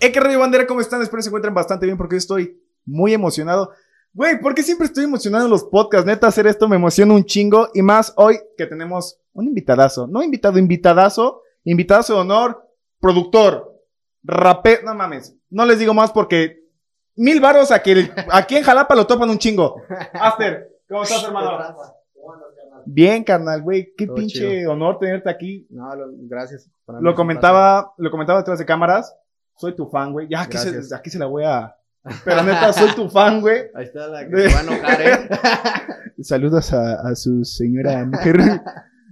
Radio bandera, ¿cómo están? Espero que se encuentren bastante bien porque estoy muy emocionado. Güey, ¿por qué siempre estoy emocionado en los podcasts? Neta, hacer esto me emociona un chingo. Y más hoy que tenemos un invitadazo. No invitado, invitadazo. Invitadazo de honor. Productor. Rapé. No mames. No les digo más porque mil varos aquí, aquí en Jalapa lo topan un chingo. Aster, ¿cómo estás, hermano? Bien, carnal, güey. Qué Todo pinche chido. honor tenerte aquí. No, lo- gracias. Para Lo comentaba, lo comentaba detrás de cámaras. Soy tu fan, güey. Ya aquí se, aquí se la voy a. Pero neta, soy tu fan, güey. Ahí está la que se va a enojar, ¿eh? Saludos a, a su señora mujer.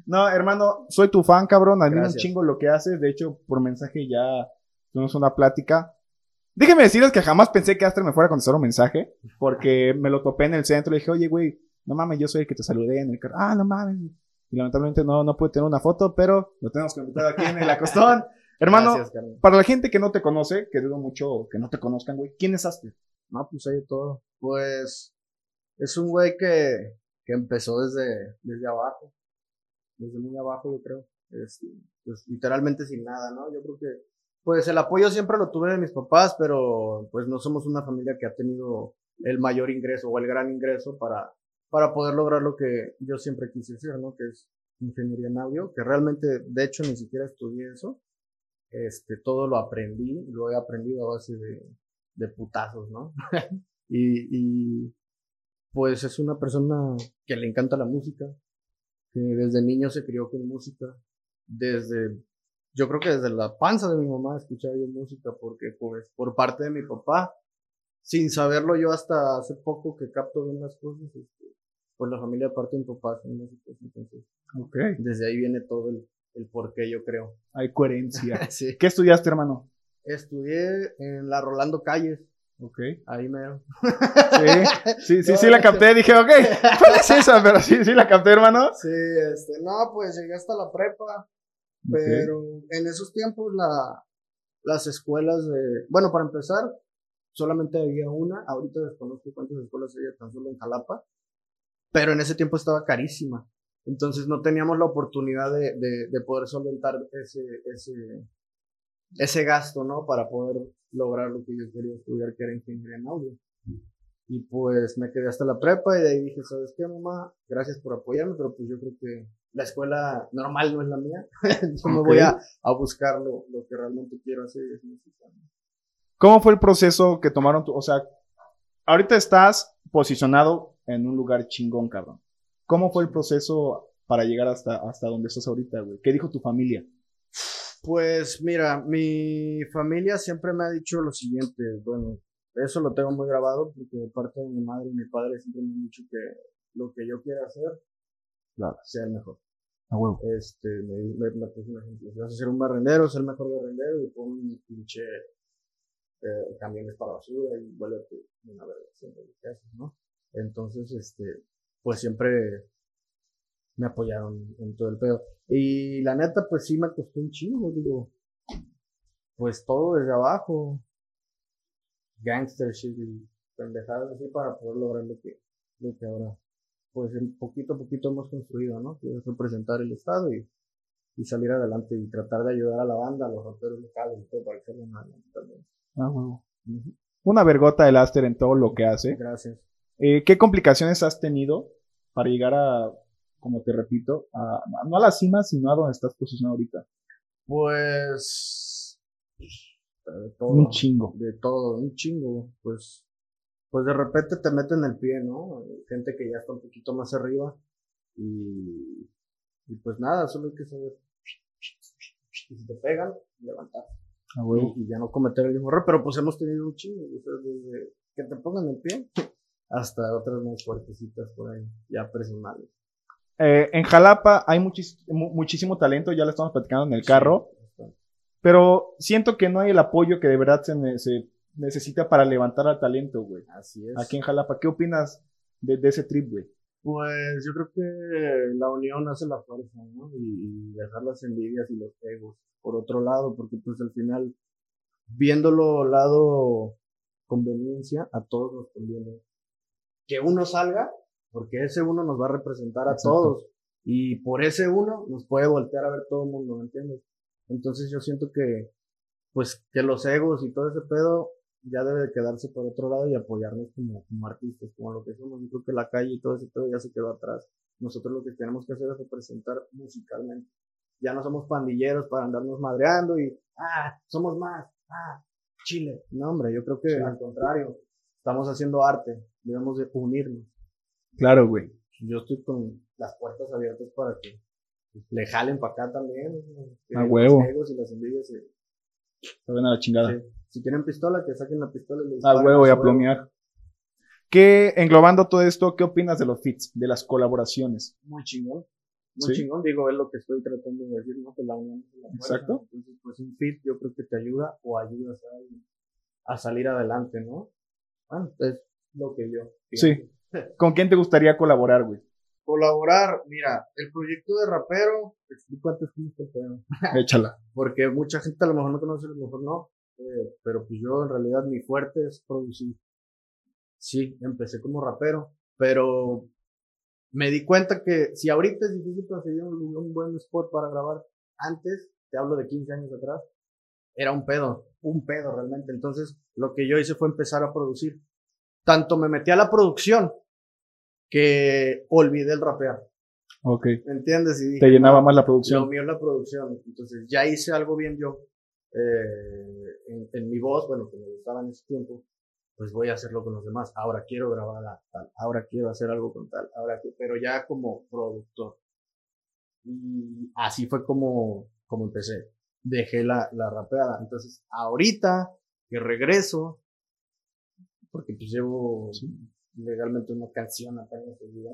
No, hermano, soy tu fan, cabrón. Admiro un Gracias. chingo lo que haces. De hecho, por mensaje ya tuvimos una plática. Déjenme decirles que jamás pensé que Aster me fuera a contestar un mensaje. Porque me lo topé en el centro. Le dije, oye, güey, no mames, yo soy el que te saludé en el carro. Ah, no mames. Y lamentablemente no, no pude tener una foto, pero lo tenemos que aquí en el acostón. Hermano, Gracias, para la gente que no te conoce, que dudo mucho que no te conozcan, güey, ¿quién es Aster? No, pues hay todo. Pues es un güey que, que empezó desde, desde abajo. Desde muy abajo, yo creo. Este, pues literalmente sin nada, ¿no? Yo creo que, pues el apoyo siempre lo tuve de mis papás, pero pues no somos una familia que ha tenido el mayor ingreso o el gran ingreso para, para poder lograr lo que yo siempre quise hacer, ¿no? Que es ingeniería en audio, que realmente, de hecho, ni siquiera estudié eso. Este, todo lo aprendí, lo he aprendido a base de, de putazos, ¿no? y, y pues es una persona que le encanta la música, que desde niño se crió con música, desde, yo creo que desde la panza de mi mamá escuchaba yo música, porque pues por parte de mi papá, sin saberlo yo hasta hace poco que capto bien las cosas, este, pues la familia aparte de mi papá son músicos, entonces desde ahí viene todo el, el por qué yo creo. Hay coherencia. sí. ¿Qué estudiaste, hermano? Estudié en la Rolando Calles, Ok. ahí mero. Sí, sí, sí, sí la capté. Dije, ok, ¿cuál es esa? Pero sí, sí la capté, hermano. Sí, este, no, pues llegué hasta la prepa, pero en esos tiempos la, las escuelas de, bueno, para empezar, solamente había una, ahorita desconozco cuántas escuelas había tan solo en Jalapa, pero en ese tiempo estaba carísima, entonces no teníamos la oportunidad de, de, de poder solventar ese, ese, ese gasto, ¿no? Para poder lograr lo que yo quería estudiar, que era ingeniería en audio. Y pues me quedé hasta la prepa y de ahí dije, ¿sabes qué, mamá? Gracias por apoyarme, pero pues yo creo que la escuela normal no es la mía. yo me Ok. voy a, a buscar lo, lo que realmente quiero hacer. ¿Cómo fue el proceso que tomaron? tu- o sea, ahorita estás posicionado en un lugar chingón, cabrón. ¿Cómo fue el proceso para llegar hasta, hasta donde estás ahorita, güey? ¿Qué dijo tu familia? Pues mira, mi familia siempre me ha dicho lo siguiente, bueno, eso lo tengo muy grabado porque de parte de mi madre y mi padre siempre me han dicho que lo que yo quiera hacer Claro. sea el mejor. A huevo. Este, me, me, me puso un ejemplo. Si vas a ser un barrendero, sé el mejor barrendero y pon un pinche eh, camiones para basura y vuélvete una verga haciendo lo que haces, ¿no? Entonces, este, pues siempre me apoyaron en todo el pedo. Y la neta, pues sí me costó un chingo, digo, pues todo desde abajo, gangster shit y pendejadas así para poder lograr lo que, lo que ahora, pues poquito a poquito hemos construido, ¿no? Que es representar el Estado y, y salir adelante y tratar de ayudar a la banda, a los raperos locales y todo para que salgan adelante también. A huevo. Ujú. Una vergota el Aster en todo lo que hace. Gracias. Eh, ¿Qué complicaciones has tenido para llegar a, como te repito, a, no a la cima, sino a donde estás posicionado ahorita? Pues, de todo. Un chingo. de todo, un chingo, pues, pues de repente te meten el pie, ¿no? Gente que ya está un poquito más arriba y, y pues nada, solo hay que saber. Y si te pegan, levantar. A huevo. Y, y ya no cometer el mismo error, pero pues hemos tenido un chingo, o sea, desde que te pongan el pie hasta otras más fuertecitas por ahí, ya personales. Eh, en Jalapa hay muchis- mu- muchísimo talento, ya lo estamos platicando en el carro, Sí, pero siento que no hay el apoyo que de verdad se, se necesita para levantar al talento, güey. Así es. Aquí en Jalapa, ¿qué opinas de, de ese trip, güey? Pues yo creo que la unión hace la fuerza, ¿no? Y, y dejar las envidias y los egos por otro lado, porque pues al final, viéndolo lado conveniencia, a todos nos conviene que uno salga, porque ese uno nos va a representar a Exacto. todos. Y por ese uno nos puede voltear a ver todo el mundo, ¿me entiendes? Entonces yo siento que pues que los egos y todo ese pedo ya debe de quedarse por otro lado y apoyarnos como, como artistas, como lo que somos. Yo creo que la calle y todo ese pedo ya se quedó atrás. Nosotros lo que tenemos que hacer es representar musicalmente. Ya no somos pandilleros para andarnos madreando y, ah, somos más, ah, Chile. No, hombre, yo creo que al contrario, estamos haciendo arte, debemos de unirnos. Claro, güey. Yo estoy con las puertas abiertas para que le jalen para acá también. A huevo. Los egos y las envidias se, Se ven a la chingada. sí. Si tienen pistola, que saquen la pistola y le A huevo y a plomear. ¿Qué, englobando todo esto, qué opinas de los fits, de las colaboraciones? Muy chingón. Muy Sí. chingón, digo, es lo que estoy tratando de decir, ¿no? Que la unión es la fuerza. Exacto. Entonces, pues un fit yo creo que te ayuda o ayudas a, a salir adelante, ¿no? Bueno, es lo que yo. Sí. ¿Con quién te gustaría colaborar, güey? Colaborar, mira, el proyecto de rapero, te explico antes pedo. Échala. Porque mucha gente a lo mejor no conoce, a lo mejor no. eh, pero pues yo en realidad mi fuerte es producir. Sí, empecé como rapero, pero me di cuenta que si ahorita es difícil conseguir un, un buen spot para grabar, antes, te hablo de 15 años atrás, era un pedo, un pedo realmente. Entonces, lo que yo hice fue empezar a producir. Tanto me metí a la producción que olvidé el rapear. Ok. ¿Entiendes? Y dije, Te llenaba "No, más la lo producción. mío es la producción. Entonces ya hice algo bien yo eh, en, en mi voz, bueno, que me gustaba en ese tiempo, pues voy a hacerlo con los demás. Ahora quiero grabar a tal, ahora quiero hacer algo con tal, ahora que, pero ya como productor. Y así fue como, como empecé. Dejé la, la rapeada. Entonces, ahorita que regreso, porque pues llevo legalmente una canción apenas subida.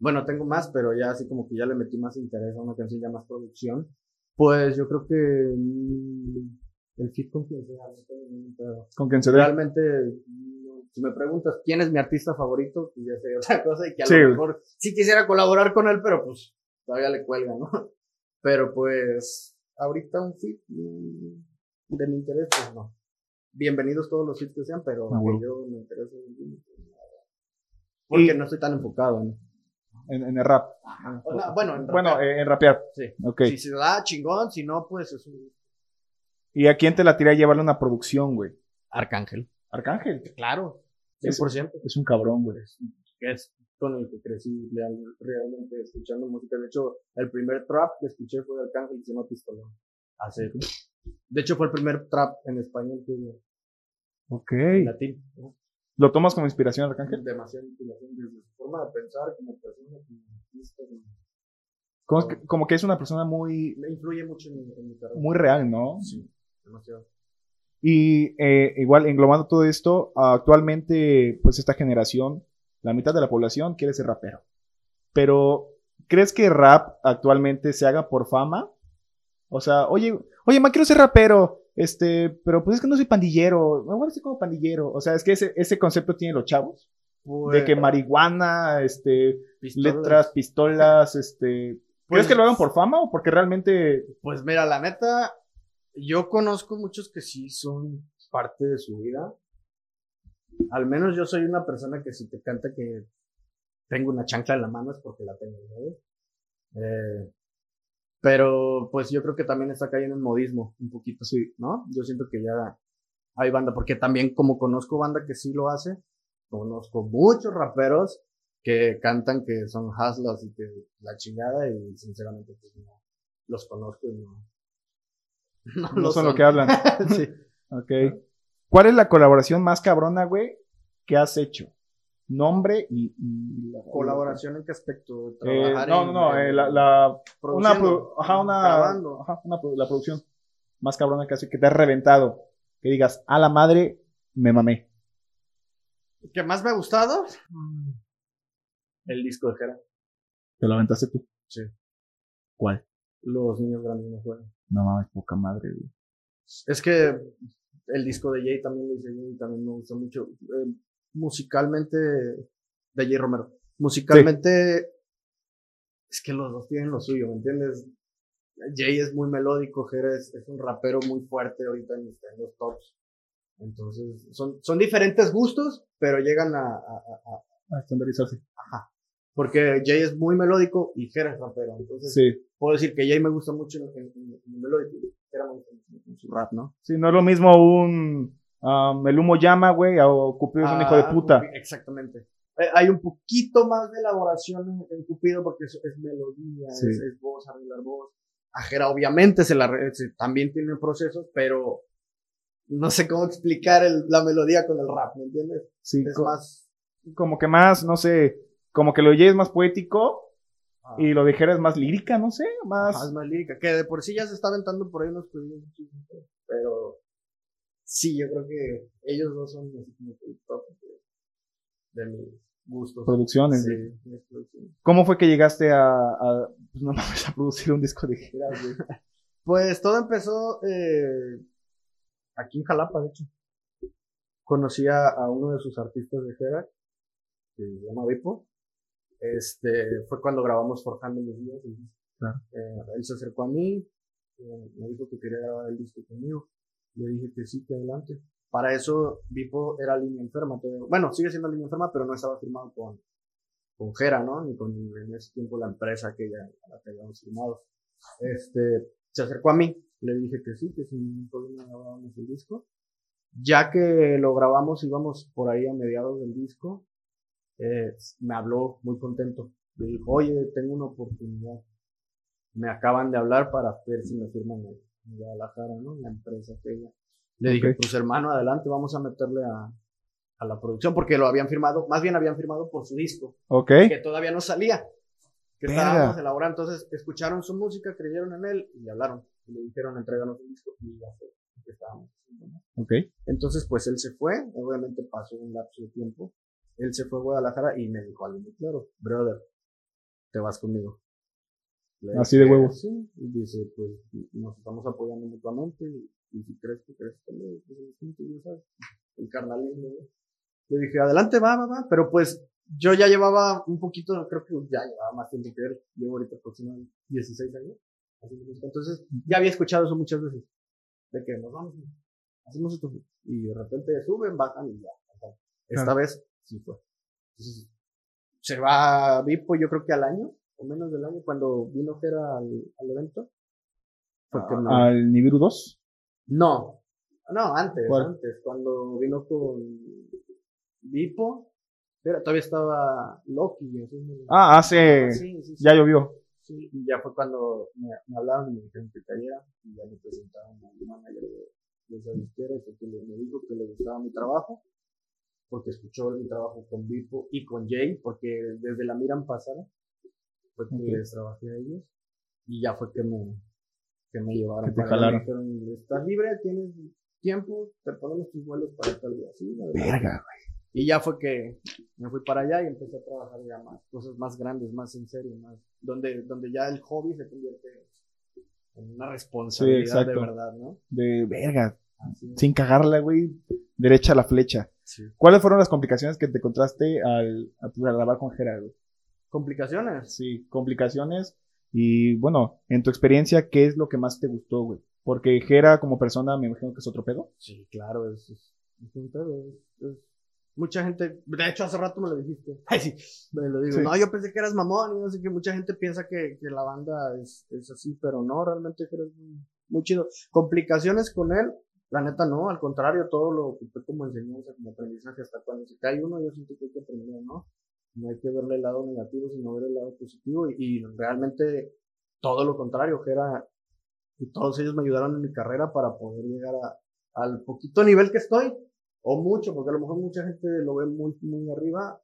Bueno, tengo más, pero ya así como que ya le metí más interés a una canción ya más producción. Pues yo creo que mm, el fit con quien sea. Con quien se. Realmente, si me preguntas quién es mi artista favorito, pues ya sé otra cosa y que a Sí. lo mejor sí quisiera colaborar con él, pero pues todavía le cuelga, ¿no? Pero pues ahorita un fit mm, de mi interés, pues no. Bienvenidos todos los fits que sean, pero Ah, que bueno. yo me interese en porque Y- no estoy tan enfocado en. En, en el rap. O sea, bueno, en Bueno, rapear, eh, en rapear. sí. Ok. Si se da chingón, si no, pues es un ¿Y a quién te la tira llevarle una producción, güey? arcángel. Arcángel. Claro, Es- 100%. Es un cabrón, güey. es con el que crecí real- realmente escuchando música. De hecho, el primer trap que escuché fue de Arcángel, se llama Pistolón. Hace, de hecho, fue el primer trap en español que hubo, Ok. en latín. ¿no? ¿Lo tomas como inspiración, Arcángel? Demasiada inspiración desde su forma de pensar como persona, como artista. como- Como que, como que es una persona muy, Me influye mucho en, mi- en mi carrera. muy real, ¿no? Sí, demasiado. Y eh, igual, englobando todo esto, actualmente, pues esta generación, la mitad de la población quiere ser rapero. Pero, ¿crees que rap actualmente se haga por fama? O sea, oye, oye, ma, quiero ser rapero, este, pero pues es que no soy pandillero, me voy a decir como pandillero. O sea, es que ese, ese concepto tienen los chavos, de que Pues, marihuana, este, pistolas. letras, pistolas, este... ¿Crees Pues- que lo hagan por fama o porque realmente... Pues mira, la neta, yo conozco muchos que sí son parte de su vida. Al menos yo soy una persona que si te canta que tengo una chancla en la mano es porque la tengo, ¿sabes? Eh, pero pues yo creo que también está cayendo en modismo un poquito, sí, ¿no? Yo siento que ya hay banda, porque también como conozco banda que sí lo hace, conozco muchos raperos que cantan que son hustlas y que la chingada y sinceramente pues no los conozco y no. No, No lo son lo que hablan. sí. Ok. ¿Cuál es la colaboración más cabrona, güey, que has hecho? Nombre y... y la- Colaboración en qué aspecto? Eh, Trabajar no, en- no, no, eh, en- la, la- una, ajá, una, ajá, la producción más cabrona que hace que te has reventado. Que digas, a la madre, me mamé. ¿Qué más me ha gustado? El disco de Jera. Te lo aventaste tú. Sí. ¿Cuál? Los niños grandes no juegan. No mames, poca madre, güey. Es que el disco de Jay también lo hice y también me gustó mucho. Eh, musicalmente, de Jay Romero. Musicalmente, es que los dos tienen lo suyo, ¿me entiendes? Jay es muy melódico, Jera es, es un rapero muy fuerte ahorita en, en los tops. Entonces, son, son diferentes gustos, pero llegan a, a- a- a- estandarizarse. Ajá. Porque Jay es muy melódico y Jera es rapero. Entonces, Sí. puedo decir que Jay me gusta mucho en, en- en- en el melódico. y Jera me gusta mucho en su rap, ¿no? Sí, no es lo mismo un. Um, el humo llama, güey, o Cupido es un hijo de Ah, puta. Exactamente. Eh, Hay un poquito más de elaboración en, Cupido porque es, es melodía, Sí. es, es voz, arreglar voz. Ajera, obviamente, se la, re- se- también tiene procesos, pero no sé cómo explicar el- la melodía con el rap, ¿me entiendes? Sí, Es co- más. como que más, no sé, como que lo de Jay es más poético ah, y lo de Jera es más lírica, no sé, más. ajá, es más lírica. Que de por sí ya se está aventando por ahí unos pero sí, yo creo que ellos dos son así como el top de, de mis gustos. producciones. Sí, mis producciones. ¿Cómo fue que llegaste a, a, pues no mames, a producir un disco de güey? Pues todo empezó eh, aquí en Jalapa, de hecho. Conocí a, a uno de sus artistas de Jera, que se llama Vipo. Este, fue cuando grabamos Forjando los Días. disco. Claro. Eh, él se acercó a mí, eh, me dijo que quería grabar el disco conmigo. Le dije que sí, que adelante. Para eso, Vipo era línea enferma. Bueno, sigue siendo línea enferma, pero no estaba firmado con, con Jera, ¿no? Ni con en ese tiempo la empresa que ya, a la que habíamos firmado. Este, se acercó a mí, le dije que sí, que sin ningún problema grabábamos el disco. Ya que lo grabamos, íbamos por ahí a mediados del disco, eh, me habló muy contento. Le dijo, oye, tengo una oportunidad. Me acaban de hablar para ver si me firman en Guadalajara, ¿no? La empresa que ella. Le dije, pues hermano, adelante, vamos a meterle a, a la producción, porque lo habían firmado, más bien habían firmado por su disco Ok. que todavía no salía. Que Verga. estábamos elaborando. Entonces escucharon su música, creyeron en él y le hablaron. Y le dijeron, entréganos el disco. Y ya fue que estábamos haciendo, ¿no? Ok. Entonces, pues él se fue. Obviamente pasó un lapso de tiempo. Él se fue a Guadalajara y me dijo algo muy claro. Brother, te vas conmigo. Le Así de huevos. Sí. Y dice, pues nos estamos apoyando mutuamente. Y, y si crees que crees que le- pues, es distinto, ya sabes. El carnalismo, ¿no? Le dije, adelante, va, va, va. Pero pues yo ya llevaba un poquito, creo que ya llevaba más tiempo que él. Llevo ahorita aproximadamente 16 años. haciendo música. Entonces, ya había escuchado eso muchas veces. De que nos vamos, hacemos esto. Y de repente suben, bajan y ya. Esta Claro. vez sí fue. Entonces, se va Vipo, yo creo que al año, o menos del año, cuando vino Jera al, al evento. Me- Al Nibiru 2. no, no, antes, ¿Cuál? antes, cuando vino con Vipo, era- todavía estaba Loki. así. Ah, hace. sí, sí, sí. Ya llovió. Sí, y ya fue cuando me, me hablaron y me dijeron que cayera y ya me presentaron al manager de, de esa disquera que le- me dijo que le gustaba mi trabajo porque escuchó mi trabajo con Vipo y con Jay porque desde la miran pasada fue que les trabajé a ellos y ya fue que me, que me llevaron Que te jalaron. Dijeron, estás libre, tienes tiempo, te ponemos tus vuelos para tal día. Sí. Verga, Y ya fue que me fui para allá y empecé a trabajar ya más, cosas más grandes, más en serio, más, donde, donde ya el hobby se convierte en una responsabilidad de verdad, ¿no? De verga. Así. Sin cagarla, güey. Derecha a la flecha. Sí. ¿Cuáles fueron las complicaciones que te encontraste al, a, pues, a grabar con güey? ¿Complicaciones? Sí, complicaciones. Y bueno, en tu experiencia, ¿qué es lo que más te gustó, güey? Porque Jera como persona me imagino que es otro pedo. Sí, claro, es, es, es un pedo, es- mucha gente, de hecho hace rato me lo dijiste, Ay, sí, me lo digo, Sí. no, yo pensé que eras mamón y no sé qué, mucha gente piensa que, que la banda es, es así, pero no, realmente muy, muy chido. Complicaciones con él, la neta no, al contrario, todo lo que fue como enseñanza, como aprendizaje, hasta cuando se cae uno, yo siento que hay que aprender, ¿no? No hay que verle el lado negativo, sino ver el lado positivo y, y realmente todo lo contrario, que era, y todos ellos me ayudaron en mi carrera para poder llegar a, al poquito nivel que estoy, o mucho, porque a lo mejor mucha gente lo ve muy, muy arriba.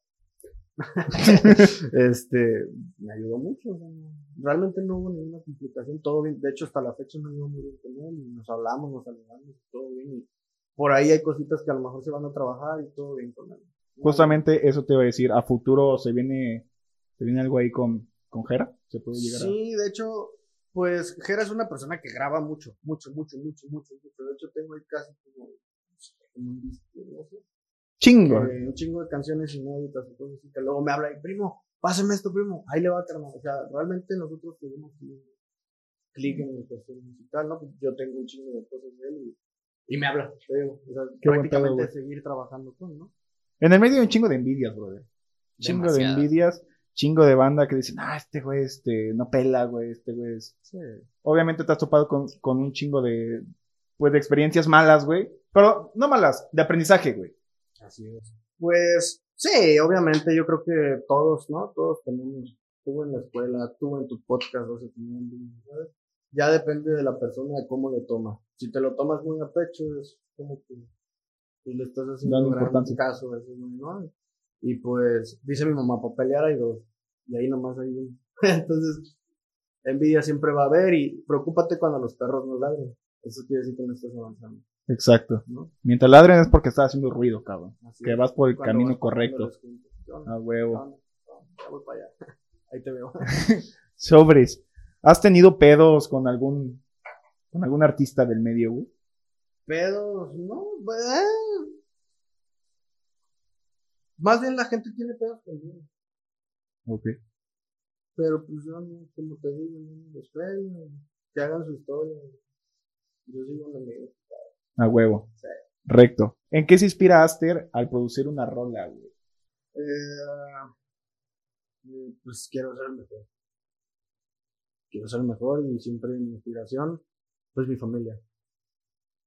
este, me ayudó mucho. o sea, no- realmente no hubo ninguna complicación, todo bien. De hecho, hasta la fecha me iba muy bien con él, y nos hablamos, nos saludamos, todo bien. Y por ahí hay cositas que a lo mejor se van a trabajar y todo bien con él. Justamente eso te iba a decir. A futuro se viene, se viene algo ahí con, con Jera. Se puede llegar a. Sí, de hecho, pues Jera es una persona que graba mucho, mucho, mucho, mucho, mucho, mucho. De hecho, tengo ahí casi como, un disco, no Chingo. que un chingo de canciones inéditas y cosas así, que luego me habla y primo, pásame esto, primo, ahí le va, carnal. O sea, realmente nosotros tuvimos un clic en la cuestión musical, ¿no? Pues Yo tengo un chingo de cosas de él y, y me habla, te digo, o sea, Qué prácticamente seguir trabajando con, ¿no? En el medio hay un chingo de envidias, brother. Chingo de envidias. Chingo de banda que dicen, ah, este güey, este, no pela, güey, este güey es. Sí. Obviamente te has topado con, con un chingo de, pues, de experiencias malas, güey. Pero no malas, de aprendizaje, güey. Así es. Pues, sí, obviamente, yo creo que todos, ¿no? Todos tenemos, tú en la escuela, tú en tu podcast, o sea, ¿sabes? Ya depende de la persona de cómo lo toma. Si te lo tomas muy a pecho, es como que pues, le estás haciendo gran importancia. caso ¿no? Y pues, dice mi mamá, para pelear hay dos. Y ahí nomás hay uno. Entonces, envidia siempre va a haber y preocúpate cuando los perros no ladren. Eso quiere decir que no estás avanzando, Exacto. ¿no? Mientras ladren es porque estás haciendo ruido, cabrón. Así Que es. vas por el Cuando camino correcto. A ¿Qué huevo. Ya voy para allá. Ahí te veo. Sobres. ¿Has tenido pedos con algún, con algún artista del medio, güey? Pedos, no, eh. Más bien la gente tiene pedos conmigo. Ok. Pero pues yo no, como te digo, no los pelo, que hagan su historia. Yo sigo en la mía. A huevo. Sí. Recto. ¿En qué se inspira Aster al producir una rola, güey? Eh, pues quiero ser mejor. Quiero ser mejor y siempre mi inspiración, pues mi familia.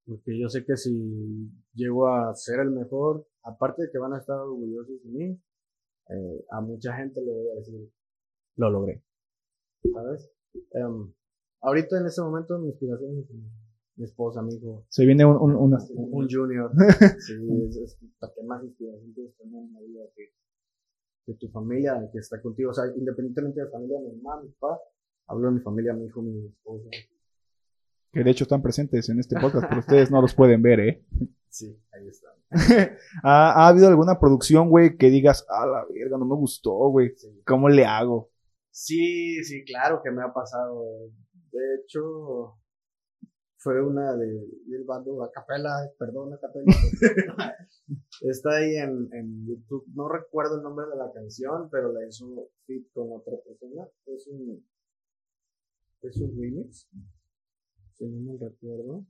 Porque yo sé que si llego a ser el mejor, aparte de que van a estar orgullosos de mí, eh, a mucha gente le voy a decir, lo logré. ¿Sabes? Em, ahorita en este momento mi inspiración es mi esposa, mi hijo, Se viene un, un, una- un junior. Sí, es, es para que más inspiración tienes tener en la vida que, que tu familia que está contigo. O sea, independientemente de familia, mi mamá, mi papá, hablo de mi familia, mi hijo, mi esposa. Que de hecho están presentes en este podcast, pero ustedes no los pueden ver, ¿eh? Sí, ahí está. ¿Ha, ha habido alguna producción, güey, que digas, a la verga, no me gustó, güey? Sí. ¿Cómo le hago? sí, sí, claro que me ha pasado. De hecho, fue una de, del bando Acapela, perdón, Acapela. Está ahí en, en YouTube. No recuerdo el nombre de la canción, pero la hizo Fit con otra persona. Es un, es un remix. Si no me recuerdo.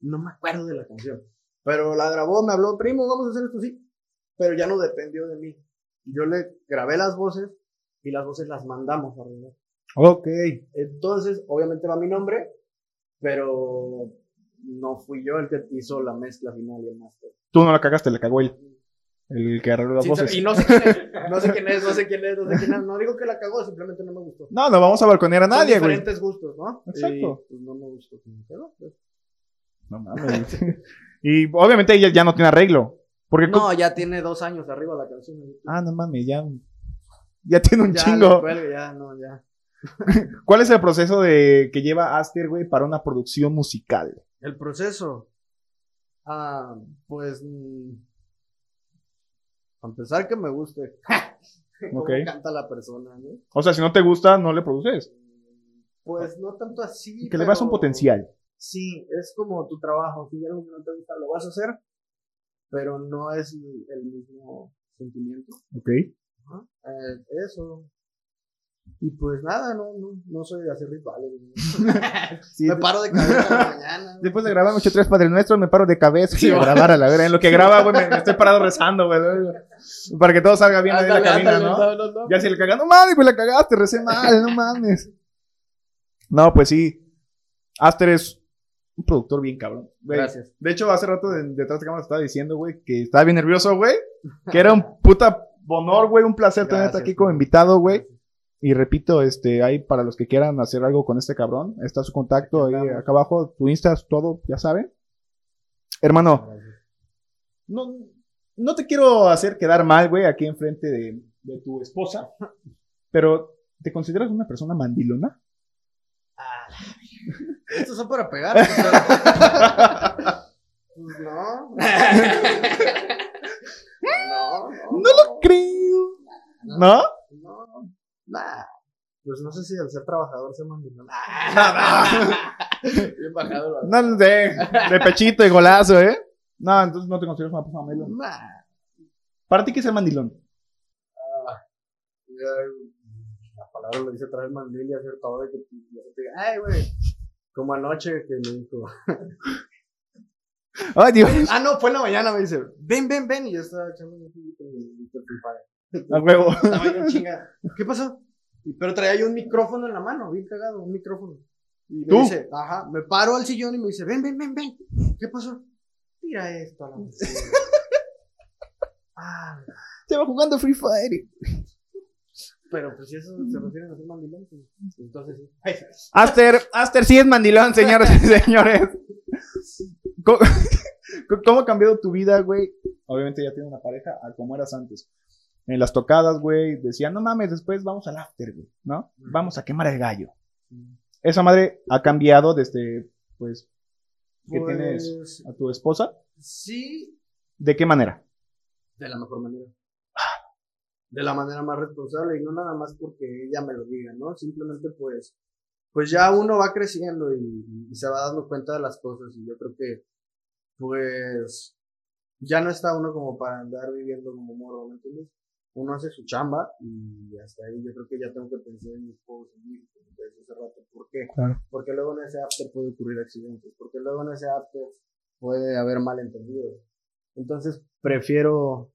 No me acuerdo de la canción. Pero la grabó, me habló, primo, vamos a hacer esto, sí. Pero ya no dependió de mí. Yo le grabé las voces y las voces las mandamos a arreglar. Ok. Entonces, obviamente va mi nombre, pero no fui yo el que hizo la mezcla final y el máster. Tú no la cagaste, la cagó él. El que arregló las Sí, voces. y no sé quién es, no sé quién es, no sé quién es, no sé quién es. No digo que la cagó, simplemente no me gustó. No, no vamos a balconear a nadie, güey. diferentes gustos, ¿no? Exacto. Y, pues no me gustó quedó. pues. No mames. y obviamente ella ya no tiene arreglo. Porque No, ya tiene dos años arriba la canción. Ah, no mames, ya. Ya tiene un ya chingo. ya, no, ya. ¿Cuál es el proceso de que lleva Aster, güey, para una producción musical? El proceso. Ah, pues. mm, para empezar, que me guste. Cómo Ok. canta la persona, ¿no? O sea, si no te gusta, no le produces. Pues no tanto así. Que le veas un potencial. Sí, es como tu trabajo. Si hay algo que no te gusta, lo vas a hacer, pero no es el mismo sentimiento. Ok. Eh, eso. Y pues nada, no, no, no soy de hacer rituales. Me paro de cabeza la mañana. Después de grabar Noche 3 Padre Nuestro, me paro de cabeza Sí, y a va. grabar a la vera. En lo que graba, güey, me, me estoy parado rezando, güey. Para que todo salga bien ahí en la cabina, ándale, ¿no? Ya si le cagas, no mames, pues la cagaste, recé mal, no mames. No, pues sí. Aster es un productor bien cabrón. güey. Gracias. De hecho, hace rato de- detrás de cámara estaba diciendo, güey, que estaba bien nervioso, güey. Que era un puta honor, güey, un placer tenerte aquí como invitado, güey. Y repito, este, ahí para los que quieran hacer algo con este cabrón, está su contacto ahí acá abajo, tu Insta, todo, ya saben. Hermano, no, no te quiero hacer quedar mal, güey, aquí enfrente de, de tu esposa, pero ¿te consideras una persona mandilona? Ah, Estos son para pegar. pues, Pues no. no, no. No lo creo. ¿No? No. Nah. Pues no sé si al ser trabajador se mandó. Bien bajado el balón. No, de, de pechito y golazo, ¿eh? No, entonces no te consideras una persona mandilona. Nah. ¿Para ti qué es el mandilón? Ya, La palabra lo dice traer mandil y hacer todo. Y que te diga, ay, güey. Como anoche que me dijo. Ay, Dios. Ah, no, fue en la mañana, me dice, ven, ven, ven. Y yo estaba echando un y te Free Fire. A huevo. Estaba yo en chinga. ¿Qué pasó? Pero traía yo un micrófono en la mano, bien cagado, un micrófono. Y me dice, ajá, me paro al sillón y me dice, ven, ven, ven, ven. ¿Qué pasó? Tira esto a la ah, Estaba jugando Free Fire. pero pues si eso se refiere a ser mandilón, pues, entonces sí. Aster, Aster sí es mandilón, señores y señores. ¿Cómo, cómo ha cambiado tu vida, güey? Obviamente ya tienes una pareja a como eras antes. En las tocadas, güey, decían, no mames, después vamos al after, güey, ¿no? Vamos a quemar el gallo. Esa madre ha cambiado desde, pues, que Pues, tienes a tu esposa. Sí, ¿De qué manera? de la mejor manera. De la manera más responsable y no nada más porque ella me lo diga, ¿no? Simplemente pues, pues ya uno va creciendo y, y se va dando cuenta de las cosas y yo creo que pues ya no está uno como para andar viviendo como morro, ¿me entiendes? Uno hace su chamba y hasta ahí yo creo que ya tengo que pensar en mis juegos en decía hace rato. ¿Por qué? Claro. Porque luego en ese after puede ocurrir accidentes, porque luego en ese after puede haber malentendidos. Entonces prefiero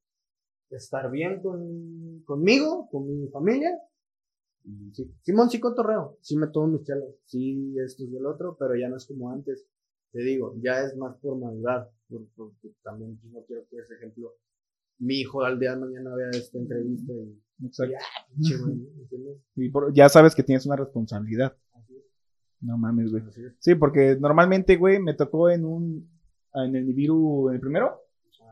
estar bien con, conmigo, con mi familia. Sí, Simón sí cotorreo, sí me tomo mis chelas, sí esto y el otro, pero ya no es como antes. Te digo, ya es más por madurar, por- porque también no quiero que ese ejemplo, mi hijo al día de mañana vea esta entrevista y, Exacto. por- ya sabes que tienes una responsabilidad. Es, No mames, güey. es. Sí, porque normalmente, güey, me tocó en un. En el Nibiru, en el primero,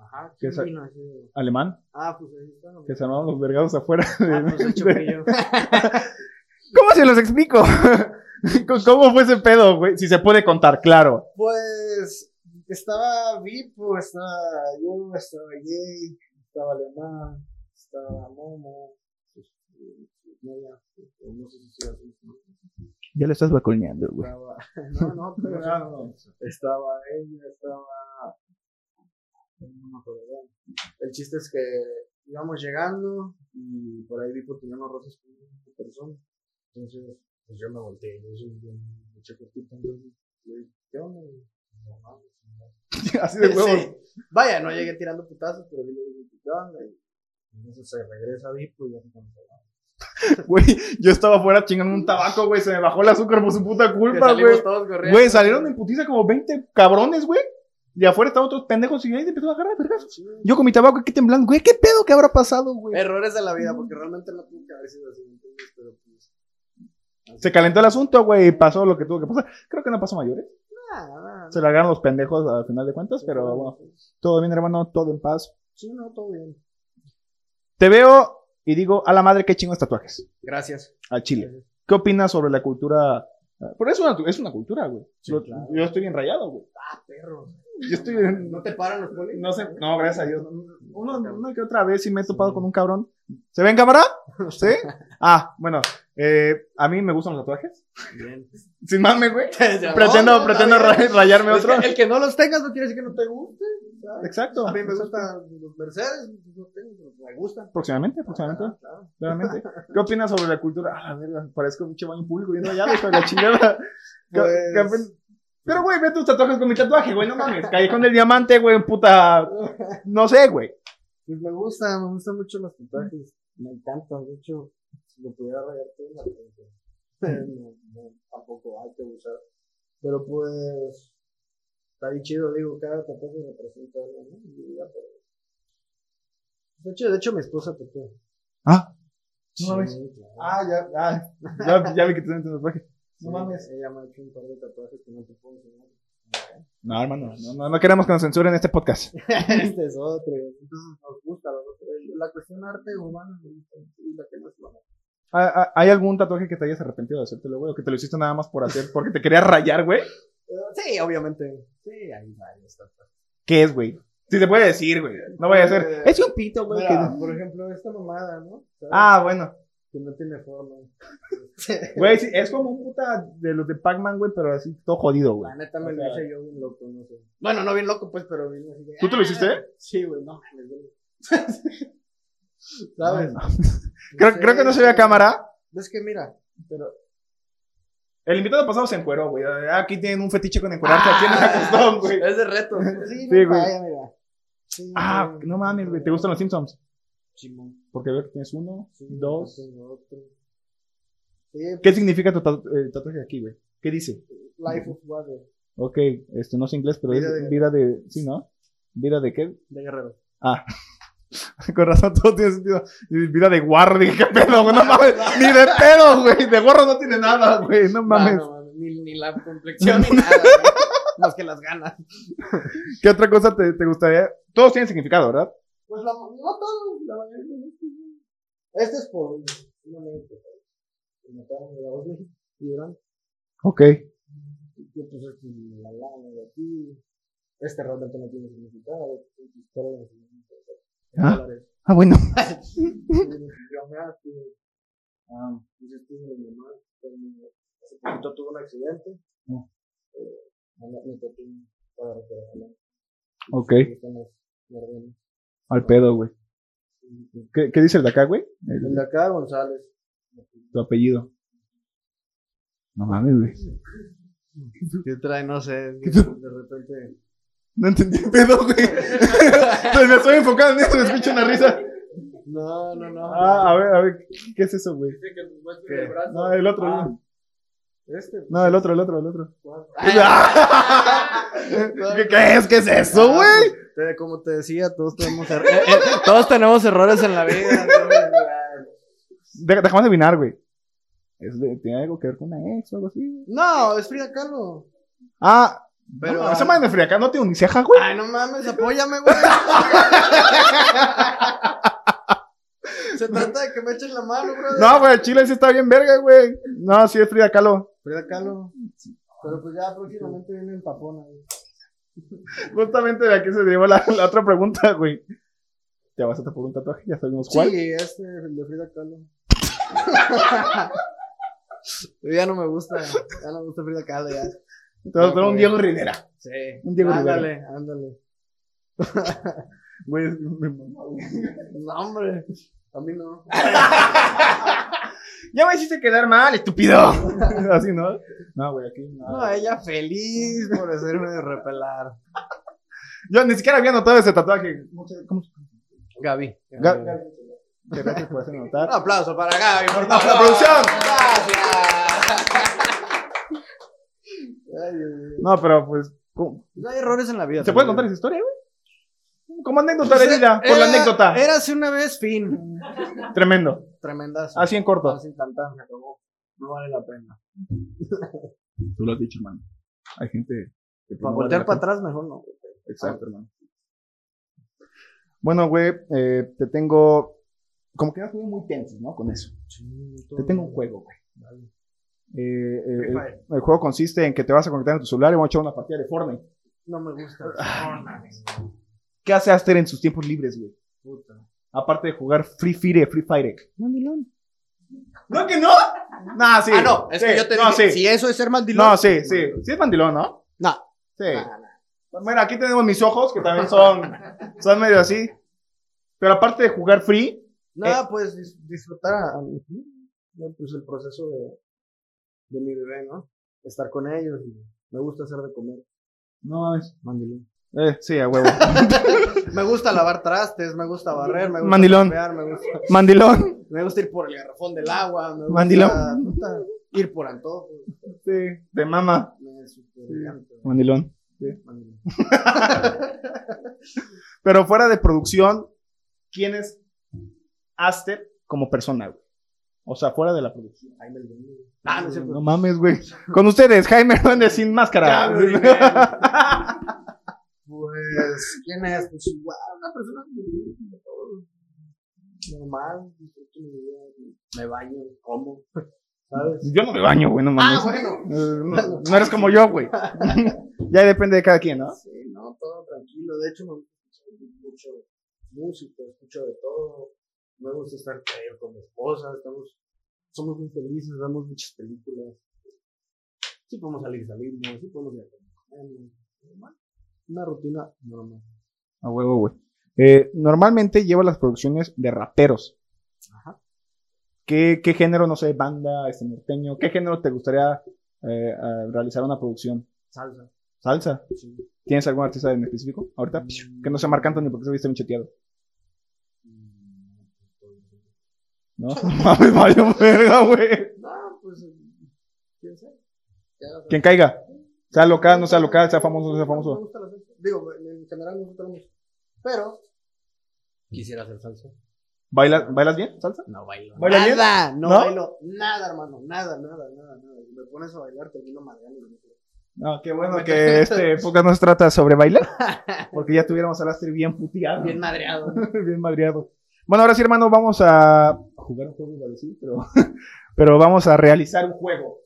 Ajá, Que ¿quién sa- vino así? alemán, Ah, pues ahí está. que se armaban los vergados afuera. Ah, pues el chupillo. ¿Cómo se los explico? ¿Cómo fue ese pedo, güey? Si se puede contar, claro. Pues estaba Vipo, estaba yo, estaba Jay, estaba Alemán, estaba Momo, no sé si ¿no? Ya le estás balconeando, güey. estaba, no, no, pero no, estaba ella, estaba, no me acuerdo, el chiste es que íbamos llegando y por ahí Vipo tenía unos roces con una persona, entonces pues yo me volteé, yo soy bien mucho cortito, entonces le dije, ¿qué onda? No mames, no. Así de huevos. Sí. Vaya, no llegué tirando putazos, pero sí le dije, ¿qué onda? Y entonces se regresa Vipo y ya se a Güey, yo estaba afuera chingando un tabaco, güey. Se me bajó el azúcar por su puta culpa, güey. Güey, salieron en putiza como 20 cabrones, güey. Y afuera estaban otros pendejos y ahí se empezó a agarrar, vergas. Sí. Yo con mi tabaco aquí temblando, güey, ¿qué pedo que habrá pasado, güey? Errores de la vida, porque realmente no tuvo que haber sido así. Pero pues. así. Se calentó el asunto, güey, y pasó lo que tuvo que pasar. Creo que no pasó mayores. Se largaron los pendejos al final de cuentas, pero bueno, todo bien, hermano, todo en paz. Sí, no, todo bien. Te veo y digo, a la madre, qué chingos tatuajes. Gracias. Al chile. ¿Qué opinas sobre la cultura? Por eso es una, es una cultura, güey. Sí, Yo- claro. Yo estoy bien rayado, güey. Ah, perro. Yo estoy en- ¿No te paran los polis? No sé, no, gracias a Dios. Uno, una que otra vez sí me he topado con un cabrón. ¿Se ve en cámara? ¿Sí? Ah, bueno, eh, a mí me gustan los tatuajes. Bien. Sin mame, güey. Pretendo, no, pretendo bien. rayarme Es otro. que el que no los tengas no quiere decir que no te guste. ¿sabes? Exacto. A mí me gustan los Mercedes, no tengo, me gustan. Próximamente, próximamente. Ah, claro. Claramente. ¿Qué opinas sobre la cultura? Ah, la verga, parezco un pinche baño público viendo allá, de la chingada. ¿Qué- Pues- opinas? Pero, güey, ve tus tatuajes con mi tatuaje, güey, no mames. Callejón del diamante, güey, puta. No sé, güey. Pues me gusta, me gustan mucho los tatuajes. Me encantan, de hecho, si lo pudiera rayar todo, la verdad, no, no, tampoco hay que usar. Pero pues, está bien chido, digo, cada tatuaje representa algo, ¿no? Vida, pero- De hecho, de hecho, mi esposa tatuó. Ah, Sí, No mames. claro. ah, ya, ah, ya, ya vi que te tu tatuaje. Sí, No mames. Ella me ha hecho un par de tatuajes que no te puedo enseñar. No, hermano, no, no, no queremos que nos censuren este podcast. este es otro. Entonces nos gusta. La cuestión arte humana. Y la que no es humana. ¿Hay- hay- ¿Hay algún tatuaje que te hayas arrepentido de hacértelo, güey? O que te lo hiciste nada más por hacer, porque te querías rayar, güey. Sí, obviamente. Sí, hay varios tatuajes. ¿Qué es, güey? Si se puede decir, güey. No vaya a ser. Eh, Es un pito, güey. Mira, que- por ejemplo, esta mamada, ¿no? ¿Sabes? Ah, bueno. Que no tiene forma. Güey, sí, es como un puta de los de Pac-Man, güey, pero así todo jodido, güey. La neta me O lo hice yo bien loco, no sé. Bueno, no bien loco, pues, pero bien así de, ¿Tú te lo hiciste? "Ah". Sí, güey, no güey. ¿Sabes? No, Creo, creo que no se ve a cámara. Es que mira, pero. El invitado pasado se encueró, güey. Ah, Aquí tienen un fetiche con encuerarse aquí en la costón, güey. Es de reto. Sí, güey. mira. Sí, Ah, güey. no mames, güey. ¿Te gustan los Simpsons? Simón. Porque veo que tienes uno, dos. otro. Sí, ¿Qué significa tu eh, tatuaje aquí, güey? ¿Qué dice? Life of Water. Ok, este no sé inglés, pero Vida es de- vida de. Sí, ¿no? ¿Vida de qué? De Guerrero. Ah. Con razón, todo tiene sentido. Y Vida de guarro, dije, ¿qué pedo, güey? No mames. Ni de pedo, güey. De gorro no tiene nada, güey. No mames. No, no mames, ni, ni la complexión ni nada. güey. Más que las ganas. ¿Qué otra cosa te, te gustaría? Todos tienen significado, ¿verdad? Pues la, no todos, la mayoría. no. Este es por un amigo que que mataron de la voz México y Durán. Ok. Pues este es la lana de aquí. Este realmente no tiene significado. Ah. Dólares. Ah, bueno. Ah, pues esto es de mi mamá. que Hace poquito tuvo un accidente. Oh. Eh. Ok. Al pedo, güey. ¿Qué, ¿Qué dice el de acá, güey? El- El de acá, González. tu apellido. No mames, güey. ¿Qué trae? No sé. De repente. No entendí el pedo, güey. Pues me estoy enfocando en esto, me escucho una risa. No, no, no. Ah, a ver, a ver. ¿Qué es eso, güey? Dice el brazo. No, el otro. Ah. Este. No, el otro, el otro, el otro. ¿Qué, qué es? ¿Qué es eso, Ah, güey? pues, como te decía, todos tenemos, er- eh, eh, todos tenemos errores en la vida. De- Déjame adivinar, güey. ¿Tiene algo que ver con una ex o algo así? No, es Frida Kahlo. Ah, Pero- pero. esa madre de friaca no tiene uniceja, güey. Ay, no mames, apóyame, güey. Se trata de que me echen la mano, bro. No, güey, Chile sí está bien verga, güey. No, sí es Frida Kahlo. Frida Kahlo. Pero pues ya próximamente viene el güey. Justamente de aquí se derivó la, la otra pregunta, güey. ¿Te vas a por un tatuaje? Ya sabemos cuál. Sí, este, el de Frida Kahlo. Ya no me gusta, ya no me gusta Frida Kahlo, ya. Te vas a hacer un Diego Rivera. Sí. Un Diego ándale, ándale. Güey, me mamó, güey. No, hombre. A mí no. Ya me hiciste quedar mal, estúpido. Así, ¿no? No, güey, aquí no. No, ella feliz por hacerme repelar. Yo ni siquiera había notado ese tatuaje. ¿Cómo se Gaby. Ga- Ga- Gracias por hacerme notar. Un aplauso para Gaby, por ¡La producción! Gracias. Ay, Dios mío. No, pero pues. ¿cómo? Pues hay errores en la vida. ¿Se puede contar esa historia, güey? Como anécdota de vida, por la Era- anécdota. Érase una vez, fin. Tremendo. Tremendas. Así en corto. Así tanta, se acabó. No vale la pena. Tú lo has dicho, hermano. Hay gente. que Para no voltear vale para atrás, mejor no. Exacto, hermano. Bueno, güey, eh, te tengo. Como que estoy muy tenso, ¿no? Con eso. Te tengo un juego, güey. Eh, eh, Free el, Fire. el juego consiste en que te vas a conectar en tu celular y vamos a echar una partida de Fortnite. No me gusta. ¿Qué hace Aster en sus tiempos libres, güey? Puta. Aparte de jugar Free Fire, Free Fire. Mandilón. ¿No que no? Nah, sí. ah, no, es Sí, que yo te no, dije, sí. si eso es ser mandilón. No, sí, sí. Sí es mandilón, ¿no? No. Sí. Nah, nah. Pues Mira, aquí tenemos mis ojos, que también son, son medio así. Pero aparte de jugar free, Nada, pues dis- disfrutar a, a mi- no, pues, el proceso de, de mi bebé, ¿no? Estar con ellos y me gusta hacer de comer. no es. Mandilón. Eh, sí, a huevo. Me gusta lavar trastes, me gusta barrer, me gusta Mandilón. me gusta, Mandilón. me gusta ir por el garrafón del agua, me gusta, Mandilón. ir por antojo. Sí, de mama. Mandilón. Mandilón. Pero fuera de producción, ¿quién es Aster como persona, güey? O sea, fuera de la producción. Jaime el Duende. Ah, no. No mames, güey. Con ustedes, Jaime Hernández sin máscara. Pues, ¿quién es? Pues igual, una persona como todos. Normal, me baño, como, ¿sabes? Yo no me baño, güey, no mames. Ah, bueno. Eh, no, no eres como yo, güey. ya depende de cada quien, ¿no? Sí, no, todo tranquilo. De hecho, me gusta mucho música, escucho de todo. Me gusta estar con mi esposa, estamos, somos muy felices, vemos muchas películas. Sí podemos salir, salimos, sí podemos ir a comer, normal. Una rutina normal. A huevo, güey. Eh, normalmente lleva las producciones de raperos. Ajá. ¿Qué, qué género, no sé, banda, este norteño? ¿Qué género te gustaría eh, realizar una producción? Salsa. ¿Salsa? Sí. ¿Tienes algún artista en específico? Ahorita, que no sea Marc Anthony porque se viste bien cheteado. ¿No? Mames, vaya verga, güey. No, pues, quién sabe. Quien caiga. Sea local, no sea local, sea famoso, no sea Me famoso. gusta la salsa. Digo, en general me gusta la música. Pero. Quisiera hacer salsa. ¿Bailas, ¿Bailas bien, salsa? No bailo. ¿Baila bien? nada, no, ¿No? bailo nada, hermano. Nada, nada, nada, nada. Si me pones a bailar, termino madreando. No, qué bueno que este podcast no se trata sobre bailar. Porque ya tuviéramos al Astrid bien puteado. Bien madreado. bien madreado. Bueno, ahora sí, hermano, vamos a jugar un juego, iba a decir, pero, pero vamos a realizar un juego.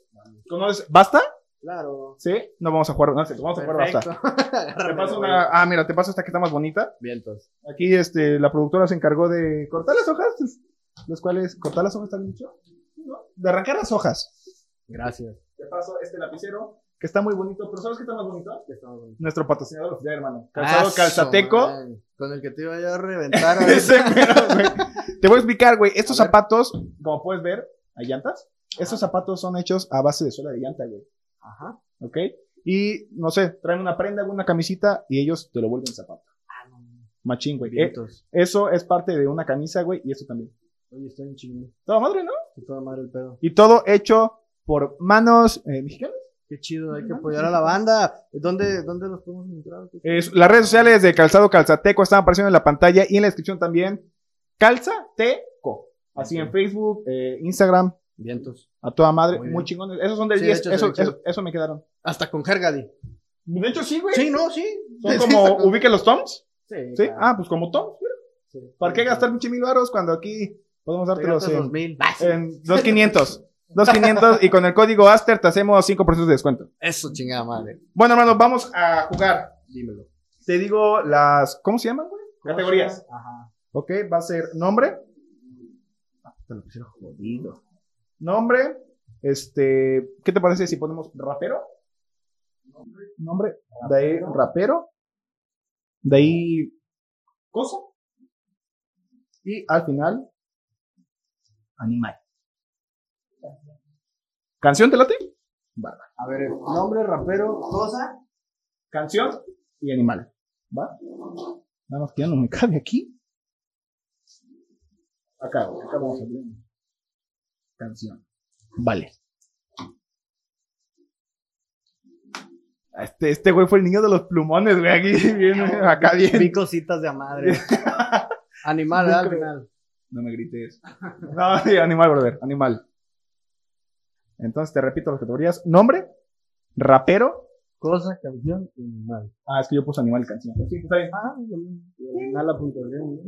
¿Conoces? ¿Basta? Claro. ¿Sí? No vamos a jugar, no, vamos a jugar basta. Te paso una, ah, mira, te paso esta que está más bonita. Vientos. Aquí este, la productora se encargó de cortar las hojas, los cuales, cortar las hojas está dicho? ¿No? De arrancar las hojas. Gracias. Te paso este lapicero, que está muy bonito, pero ¿sabes qué está más bonito? Bien. Nuestro patrocinador oficial, hermano. Calzado Ah, calzateco. su madre. Con el que te iba yo a reventar. Ese mero, güey. Te voy a explicar, güey. Estos A ver. zapatos, como puedes ver, hay llantas. Estos zapatos son hechos a base de suela de llanta, güey. Ajá. ¿Ok? Y, no sé, traen una prenda, una camisita y ellos te lo vuelven zapato. Ah, no. Machín, güey. Eh, eso es parte de una camisa, güey, y eso también. Oye, estoy en chingón. Toda madre, ¿no? Está toda madre el pedo. Y todo hecho por manos eh, mexicanas. Qué chido, hay que apoyar a la banda. ¿Dónde, dónde los podemos encontrar? Es- las redes sociales de Calzado Calzateco están apareciendo en la pantalla y en la descripción también. Calzateco. Así en Facebook, eh, Instagram, Vientos. a toda madre. Muy Muy, chingones. Esos son del Sí, 10. de hecho, eso, me quedaron. Hasta con Hergadi. De hecho, sí, güey. Sí, no, sí. Son Sí, como, con- ubique los Toms. Sí, Sí. claro. Ah, pues como Toms. güey. ¿Para qué gastar pinche mil baros cuando aquí podemos Te dártelos en, dos mil. en 2500? 2500 y con el código Aster te hacemos 5% de descuento. Eso, chingada madre. Bueno, hermano, vamos a jugar. Dímelo. Te digo las. ¿Cómo se llaman, güey? Categorías. Ajá. Ok, va a ser nombre. Ah, Te lo pusieron jodido. Nombre. Este. ¿Qué te parece si ponemos rapero? Nombre. De ahí rapero. De ahí. Cosa. Y al final. Animal. ¿Canción te late? A ver, nombre, rapero, cosa. Canción y animal. ¿Va? Nada más que ya no me cabe aquí. Acá, acá vamos a abrir. Canción. Vale. Este, este güey fue el niño de los plumones, güey. Aquí viene, acá Vi bien. cositas de a madre. Animal, ¿verdad? Al final. No me grites. No, sí, animal, brother. Animal. Entonces te repito las categorías. Nombre, rapero. Cosa, canción, animal. Ah, es que yo puse animal y canción. Sí, está bien. Ah.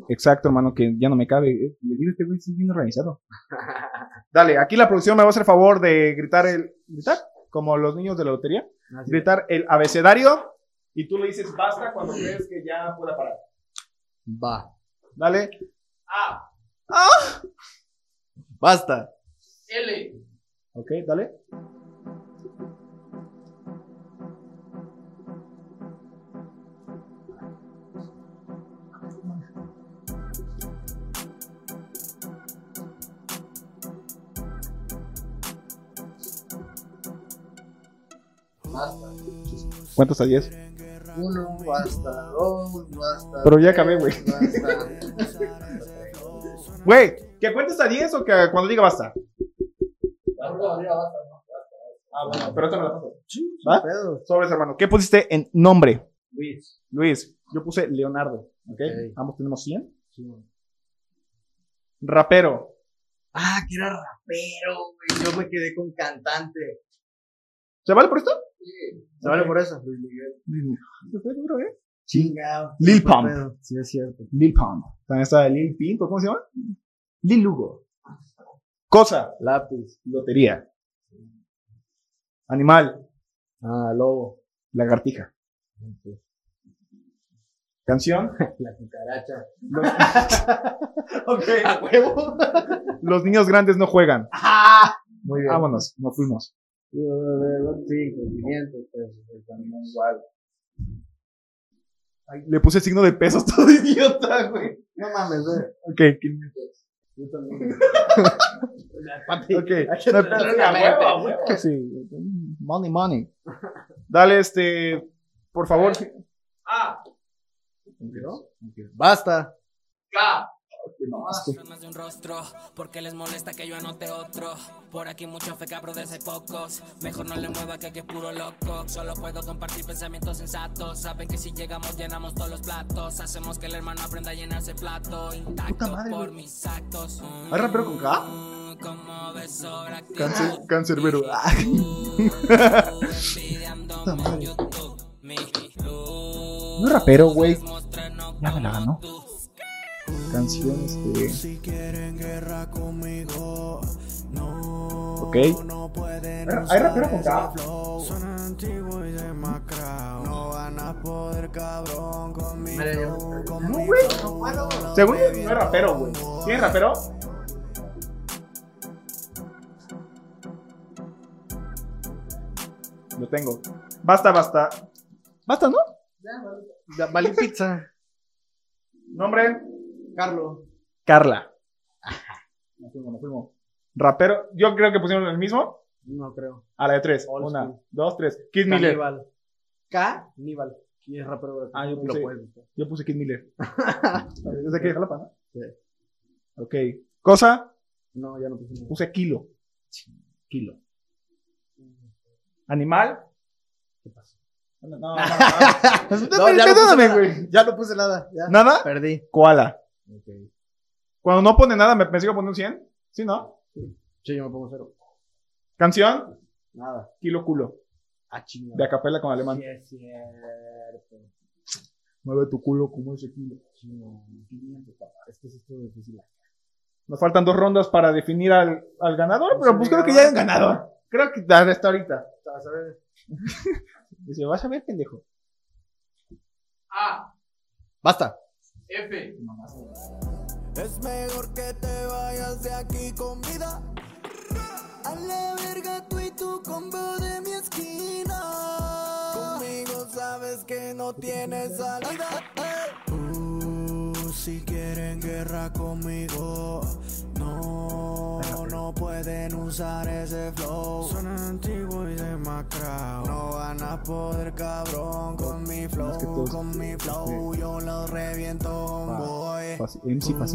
Exacto, hermano, que ya no me cabe. Eh, Le digo a este güey, es bien organizado. Dale, aquí la producción me va a hacer favor de gritar el. ¿Gritar? Como los niños de la lotería. Ah. Gritar el abecedario. Y tú le dices basta cuando crees que ya pueda parar. Va. Dale. Basta. Ok, dale. Basta. ¿Cuántos a 10? Uno, basta. Dos, basta. Pero ya acabé, güey. Güey, ¿que cuentes a 10 o que cuando diga basta? Ah, bueno, pero esta me la paso. ¿Va? Sobres, hermano. ¿Qué pusiste en nombre? Luis. Luis, yo puse Leonardo. ¿Ok? Ok. Ambos tenemos 100. Rapero. Ah, que era rapero, güey. Yo me quedé con cantante. ¿Se vale por esto? ¿Se vale por eso? Luis Miguel. Se fue duro, ¿eh? Chingado. Lil Pump. Sí, es cierto. Lil Pump. También está Lil Pimp, ¿o ¿cómo se llama? Lil Lugo. Cosa. Lápiz. Lotería. Animal. Ah, lobo. Lagartija. Canción. La cucaracha. ok. ¿A huevo? Los niños grandes no juegan. ¡Ah! Muy bien. Vámonos, nos fuimos. Sí, 500 también igual. Le puse signo de pesos todo idiota, güey. No mames, güey. Ok. Yo también. Papi, Ok. hay que No, tener sí, una a mente. huevo, a huevo, sí. Money, money. Dale, este, por favor. ¿No? Basta. Ok. No, asco. más de un rostro, porque les molesta que yo anote otro. Por aquí mucho fe cabrones hay pocos. Mejor no le mueva que aquí es puro loco. Solo puedo compartir pensamientos sensatos. Saben que si llegamos llenamos todos los platos. Hacemos que el hermano aprenda a llenarse plato. Intacto madre, por güey. mis actos. ¿Hay rapero con K? Mm, Como ves sobre Cáncer, cancerbero. No es rapero, güey. Ya me la ganó. Canción, este. Si quieren guerra conmigo, no, Ok. no pueden ¿Hay rapero con K? Son antiguos y demacrados. No van a poder, cabrón, con mi Mira, yo- flow, con No, güey, no puedo. Según yo, no es rapero, güey. ¿Quién es rapero? Lo tengo. Basta, basta. Basta, ¿no? Da- Valí pizza. Nombre. Carlos. Carla. Nos fuimos, nos fuimos. Rapero. Yo creo que pusieron el mismo. No creo. A la de tres. Una, school. dos, tres. Kid Miller. Caníbal. K. Níbal. ¿Quién es rapero? Ah, yo Lo puse-. Yo puse Kid Miller. ¿Es de aquí de Jalapa, no? Sí. Ok. Cosa. No, ya no puse nada. Puse kilo. Kilo. Animal. ¿Qué pasó? No, no, no. no. No, ya no puse nada. güey. Ya no puse nada. Ya. ¿Nada? Perdí. Koala. Ok. Cuando no pone nada, ¿me, me sigo poniendo un 100? ¿Sí, no? Sí, yo me pongo cero. Canción. Nada. Kilo culo. Ah, chingada. De acapella con alemán. Sí, es cierto. Mueve tu culo como ese kilo. Chingada. 500, papá. Es que sí estuvo difícil. Nos faltan dos rondas para definir al, al ganador, pero pues creo que ya hay un ganador. Creo que hasta ahorita. Vas a ver. Dice, vas a ver, pendejo. A, Basta. F, Es mejor que te vayas de aquí con vida. A la verga tú y tu combo de mi esquina. Conmigo sabes que no tienes salida. Si quieren guerra conmigo, pueden usar ese flow. Son antiguos y demacrados. No van a poder, cabrón, con mi flow, que todos- con mi flow. Yo los reviento, boy. MC madre.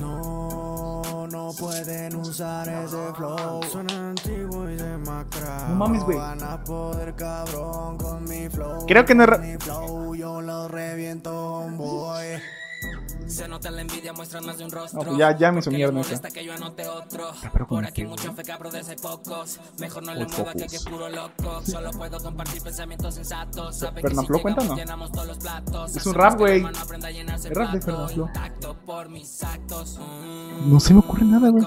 No, no pueden usar ese flow. Son antiguos y demacrados. No mames, güey. Van a poder, cabrón, con mi flow. Creo que no Con mi flow, yo los reviento, boy. Se nota la envidia, muestran más de un rostro. No, ya- ya me hizo mierda les esa. molesta que yo anote otro. pero Por con aquí mucho fe hay pocos. Mejor no le mueva que es puro loco. Solo puedo compartir pensamientos sensatos. Saben que si ¿Fernanfloo cuenta o llegamos no? llenamos todos los platos. Es un rap, güey. Es rap de. Fernanfloo. No se me ocurre nada, güey.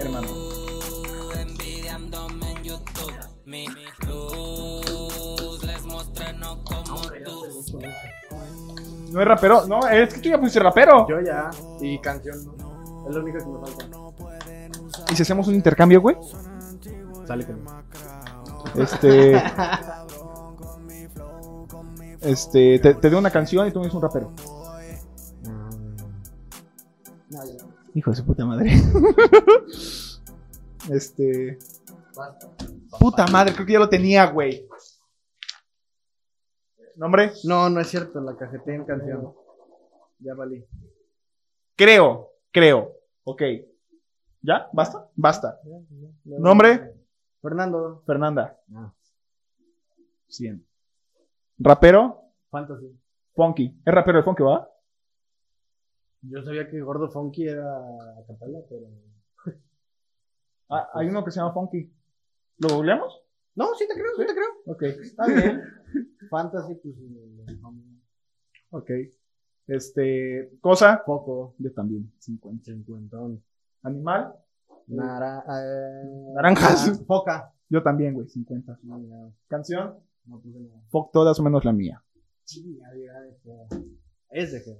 Hermano. envidiándome en YouTube. Mi luz les mostré no como tú. No es rapero. No, es que tú ya pusiste rapero. Yo ya. Y canción, ¿no? Es lo único que me falta. ¿Y si hacemos un intercambio, güey? Sale con Este. Este. Te, te doy una canción y tú me dices un rapero. Hijo de su puta madre. este. Puta madre, creo que ya lo tenía, güey. ¿Nombre? No, no es cierto, la cajeté en canción. Ya valí. Creo, creo. Ok. ¿Ya? ¿Basta? Basta. ¿Nombre? Fernando. Fernanda. Ah. 100. ¿Rapero? Fantasy. Funky. ¿Es rapero de Funky, va? Yo sabía que Gordo Funky era a capella, pero. Ah, hay uno que se llama Funky. ¿Lo googleamos? No, sí te creo, sí te creo. Ok. Está bien. Fantasy, pues. eh, ok. Este. Cosa. Poco. Yo también. 50. Cincuentón. Animal. Nara, eh, Naranjas. ah, Foca. Yo también, güey. 50. No, no, Canción. no puse nada. Fuck todas menos la mía. Chinga, ya, ya. Es de que.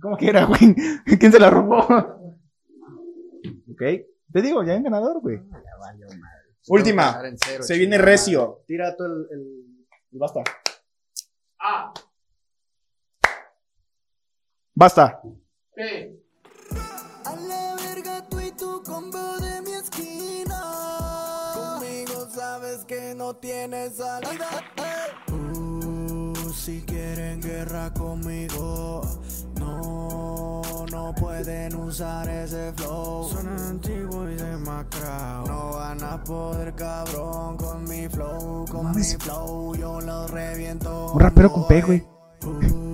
¿Cómo que era, güey? ¿Quién se la robó? ok. Te digo, ya hay un ganador, güey. Ya valió madre. Última. Se viene recio. Tira todo el. el... Basta. A, Basta. A la verga tú y tu combo de mi esquina. Conmigo sabes que no tienes salida. Uh, si quieren guerra conmigo, no, no pueden usar ese flow. Son antiguo y demacrado. No van a poder, cabrón, con mi flow, con mi flow. Yo los reviento. Un rapero con P, güey.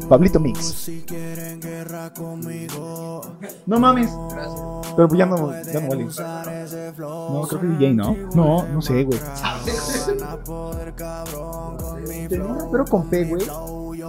Pablito Mix. Si quieren guerra conmigo, No mames. Gracias. Pero pues ya no, ya no flow. No, creo que DJ no. No, no sé, güey. Tenía un rapero con P, güey.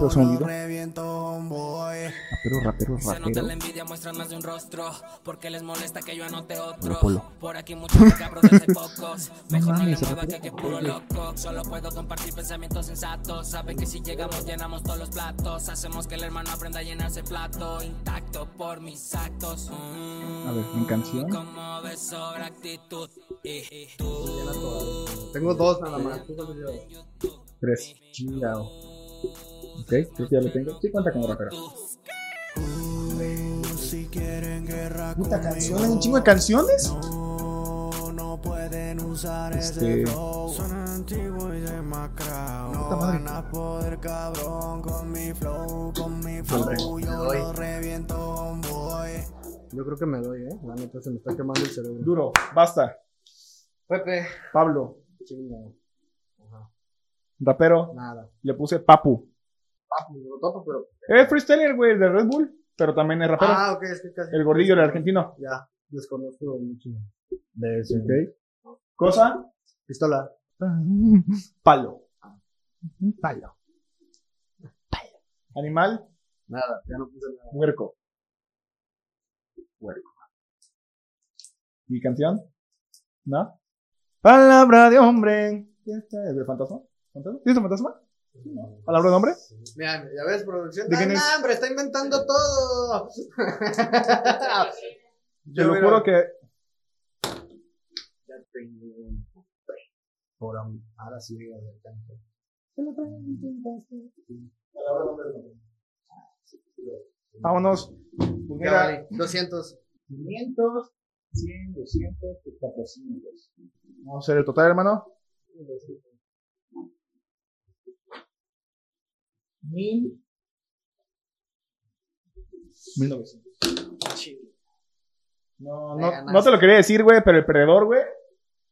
Yo los reviento, homeboy. Rapero, rapero, Se nota rapero. la envidia, muestran más de un rostro. Porque les molesta que yo anote otro. Polo, polo. Por aquí muchos cabros de pocos. Mejor no, le mueva rapero que que puro loco. Solo puedo compartir pensamientos sensatos. Saben que si llegamos, llenamos todos los platos. Hacemos que el hermano aprenda a llenarse el plato. Intacto por mis actos. Mm, A ver, ¿en canción? Como ves sobre actitud. Y, y tú. Tengo dos nada más. Tres. Chingado. Ok, creo que ya lo tengo. Sí, cuenta como rapero. Puta canción, hay un chingo de canciones. no, no pueden usar Este- Puta madre. van a poder, cabrón, con mi flow, con mi flow. Yo los reviento. Yo creo que me doy, eh. La neta se me está quemando el cerebro. Duro, basta. Pepe. Pablo, Chingado. Ajá. rapero. Nada. Le puse Papu. Papu, lo topo, pero. Es freestyler, güey, de Red Bull. Pero también es rapero. Ah, ok, es que casi. El gordillo, el argentino. Ya, desconozco mucho de ese. Ok. Cosa. Pistola. Palo. Palo. Palo. Animal. Nada, ya no puse nada. Huerco. Huerco. ¿Y canción? ¿No? Palabra de hombre. ¿Quién está? ¿Es de fantasma? ¿Fantasma? ¿Sí es de fantasma? ¿No? ¿Palabra de hombre? Mira, ya ves, producción. ¿De quién ¡Ah, es? hombre! Está inventando todo. Te lo juro que. Ya tengo un Por ahora sí, ya me alcanza. Vámonos. Pues Ya mira, vale, 200. 500, 100, 200, 400. Vamos a hacer el total, hermano. Mil. Mil novecientos. No, Me no, no te lo quería decir, güey, pero el perdedor, güey,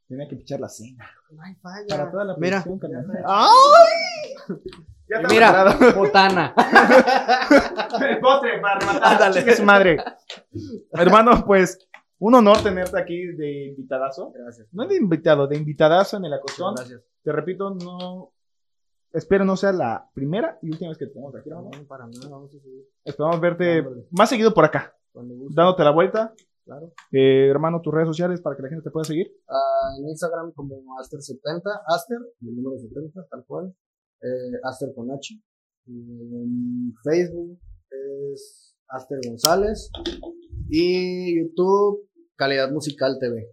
tenía que pichar la cena. No hay falla. Para toda la Mira. carnal. ¡Ay! Ya está. Mira, botana. El postre para rematar. Ándale. Su madre. Hermano, pues, un honor tenerte aquí de invitadazo. Gracias. No de invitado, de invitadazo en el acostón. Gracias. Te repito, no. Espero no sea la primera y última vez que te tenemos aquí, hermano. No, para nada, vamos a seguir. Esperamos verte más seguido por acá, dándote la vuelta. Claro. Eh, hermano, tus redes sociales para que la gente te pueda seguir. Ah, en Instagram como Aster70, Aster, el número 70, tal cual. Eh, Aster con H. En Facebook es Aster González. Y YouTube, Calidad Musical TV.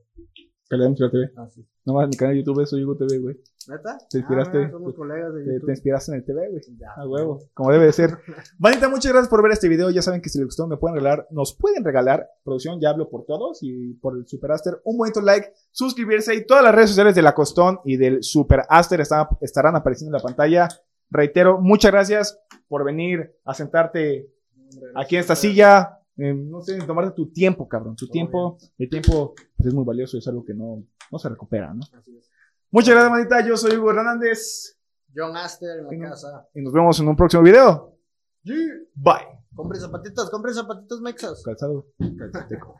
Calidad Musical TV. Así. No más, mi canal de YouTube es Hugo TV, güey. ¿Neta? Te inspiraste. Ah, somos colegas de Te, inspiraste en el TV, güey. A huevo, como debe de ser. Vanita, muchas gracias por ver este video. Ya saben que si les gustó, me pueden regalar, nos pueden regalar, producción, ya hablo por todos y por el Super Aster, un bonito like, suscribirse y todas las redes sociales de La Costón y del Super Aster está- estarán apareciendo en la pantalla. Reitero, muchas gracias por venir a sentarte aquí en esta silla. eh, no sé, tomarte tu tiempo, cabrón. Tu tiempo, el tiempo pues, es muy valioso y es algo que no, no se recupera, ¿no? Así es. Muchas gracias, manita. Yo soy Hugo Hernández John Aster en la casa. y nos vemos en un próximo video. Bye. Compren zapatitos, compren zapatitos mexas. Calzado. Calzateco.